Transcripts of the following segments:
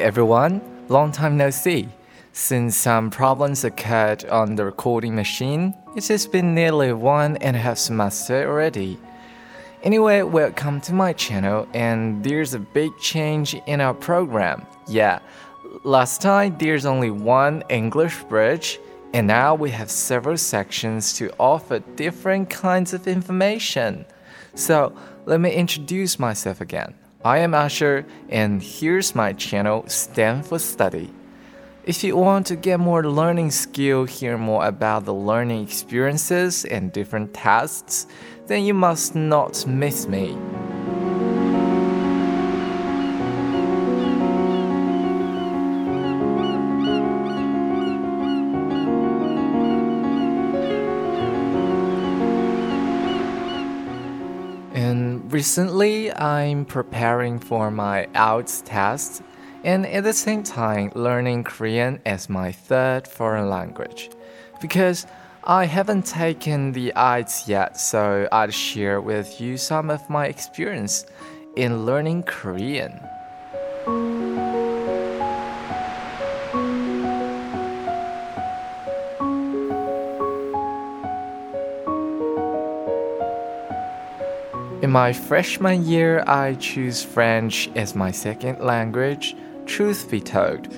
Everyone, long time no see. Since some problems occurred on the recording machine, it has been nearly one and a half semester already. Anyway, welcome to my channel and there's a big change in our program. Yeah, last time there's only one English bridge and now we have several sections to offer different kinds of information. So, let me introduce myself again. I am Asher, and here's my channel, Stand for Study. If you want to get more learning skill, hear more about the learning experiences and different tasks, then you must not miss me. Recently, I'm preparing for my IELTS test and at the same time learning Korean as my third foreign language. Because I haven't taken the IELTS yet, so I'll share with you some of my experience in learning Korean. In my freshman year, I choose French as my second language. Truth be told,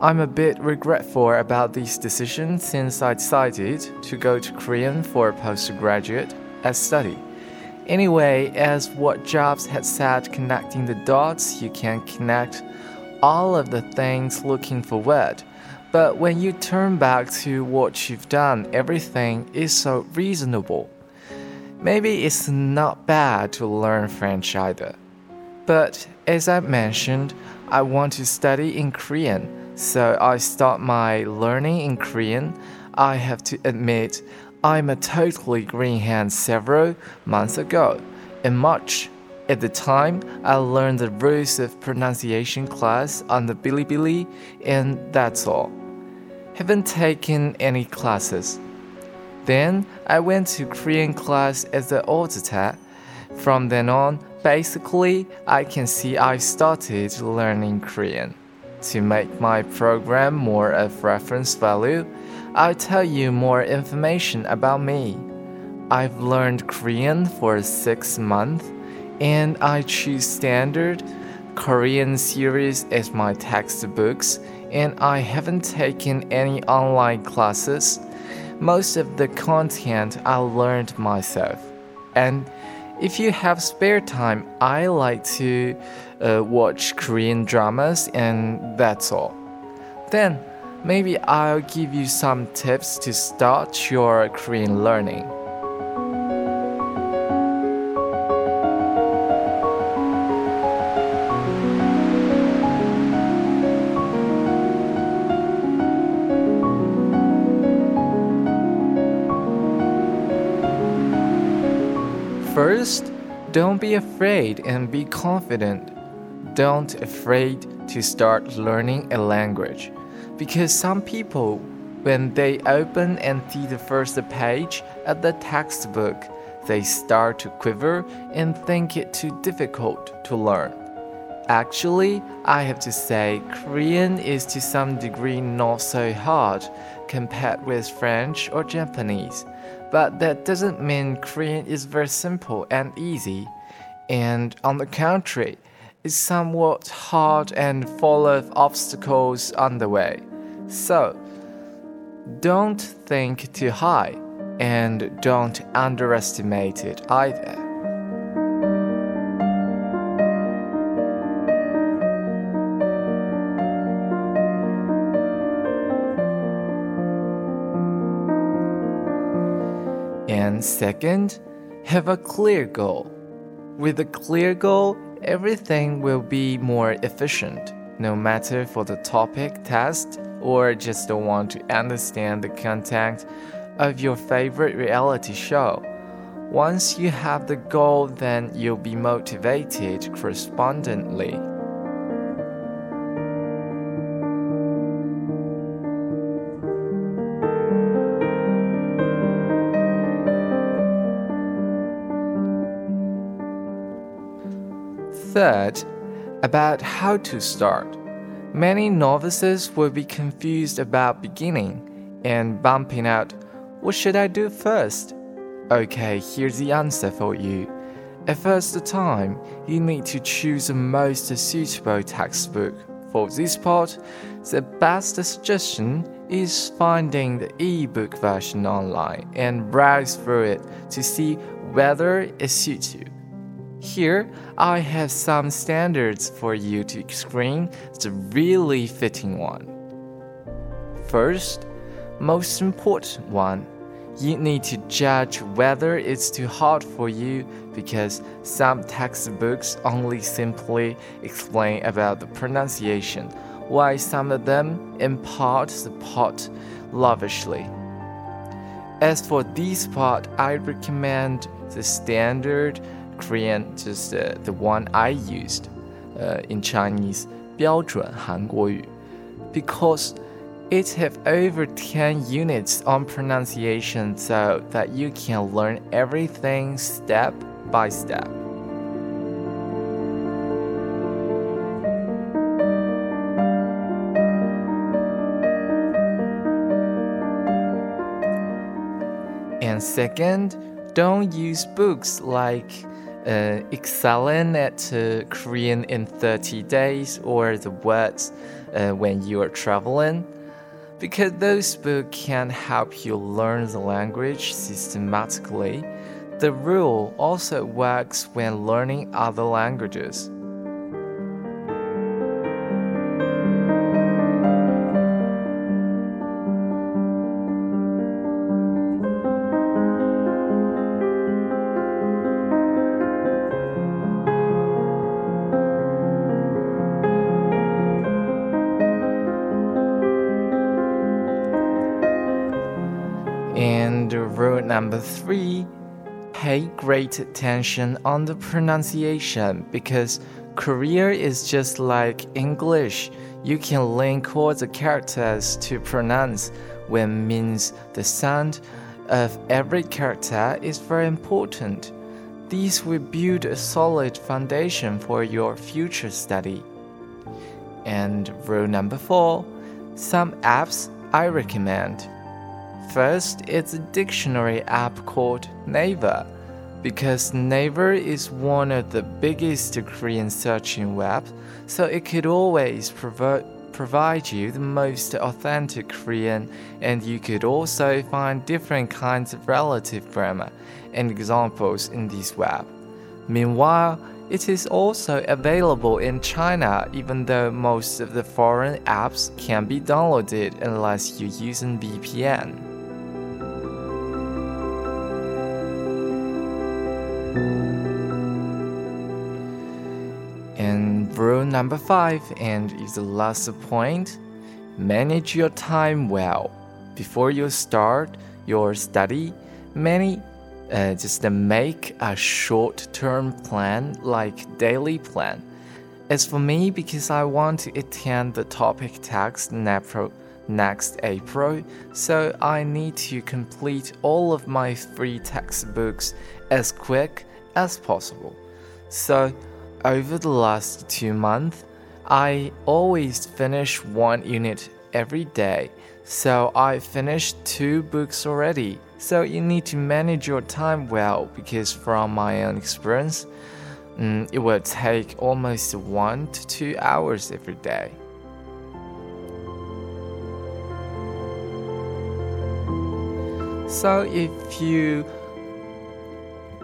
I'm a bit regretful about this decision since I decided to go to Korean for a postgraduate as study. Anyway, as what Jobs had said, connecting the dots, you can connect all of the things looking forward. But when you turn back to what you've done, everything is so reasonable. Maybe it's not bad to learn French either. But as I mentioned, I want to study in Korean, so I start my learning in Korean. I have to admit, I'm a totally green hand several months ago. In March, at the time, I learned the rules of pronunciation class on the Bilibili, and that's all. Haven't taken any classes. Then I went to Korean class as an auditor. From then on, basically, I can see I started learning Korean. To make my program more of reference value, I'll tell you more information about me. I've learned Korean for six months, and I choose standard Korean series as my textbooks, and I haven't taken any online classes most of the content I learned myself. And if you have spare time, I like to uh, watch Korean dramas, and that's all. Then, maybe I'll give you some tips to start your Korean learning. Don't be afraid and be confident. Don't be afraid to start learning a language because some people when they open and see the first page of the textbook, they start to quiver and think it too difficult to learn. Actually, I have to say, Korean is to some degree not so hard compared with French or Japanese. But that doesn't mean Korean is very simple and easy. And on the contrary, it's somewhat hard and full of obstacles on the way. So, don't think too high and don't underestimate it either. And second, have a clear goal. With a clear goal, everything will be more efficient, no matter for the TOPIK, test, or just want to understand the content of your favorite reality show. Once you have the goal, then you'll be motivated correspondingly. Third, about how to start. Many novices will be confused about beginning and bumping out, What should I do first? Okay, here's the answer for you. At first time, you need to choose the most suitable textbook. For this part, the best suggestion is finding the e-book version online and browse through it to see whether it suits you. Here, I have some standards for you to screen the really fitting one. First, most important one, you need to judge whether it's too hard for you because some textbooks only simply explain about the pronunciation, while some of them impart the part lavishly. As for this part, I recommend the standard Korean, just uh, the one I used uh, in Chinese, 标准韩国语, because it have over 10 units on pronunciation so that you can learn everything step by step. And second, don't use books like uh, excelling at uh, Korean in 30 days or the words uh, when you are traveling, because those books can help you learn the language systematically. The rule also works when learning other languages. Number three pay great attention on the pronunciation because Korea is just like English. You can link all the characters to pronounce, which means the sound of every character is very important. These will build a solid foundation for your future study. And rule number four some apps I recommend. First, it's a dictionary app called Naver, because Naver is one of the biggest Korean searching web, so it could always provide you the most authentic Korean, and you could also find different kinds of relative grammar and examples in this web. Meanwhile, it is also available in China, even though most of the foreign apps can be downloaded unless you use an VPN. And rule number five, and is the last point manage your time well. Before you start your study, many uh, just make a short term plan like daily plan. As for me, because I want to attend the TOPIK text next April, so I need to complete all of my three textbooks as quick as possible. So, over the last two months, I always finish one unit every day. So I finished two books already. So you need to manage your time well because from my own experience, mm, it will take almost one to two hours every day. So if you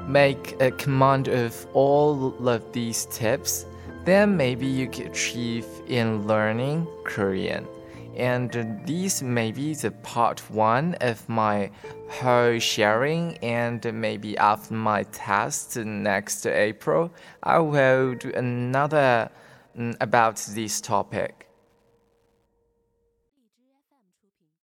make a command of all of these tips, then maybe you can achieve in learning Korean. And this may be the part one of my whole sharing. And maybe after my test next April, I will do another mm, about this topic.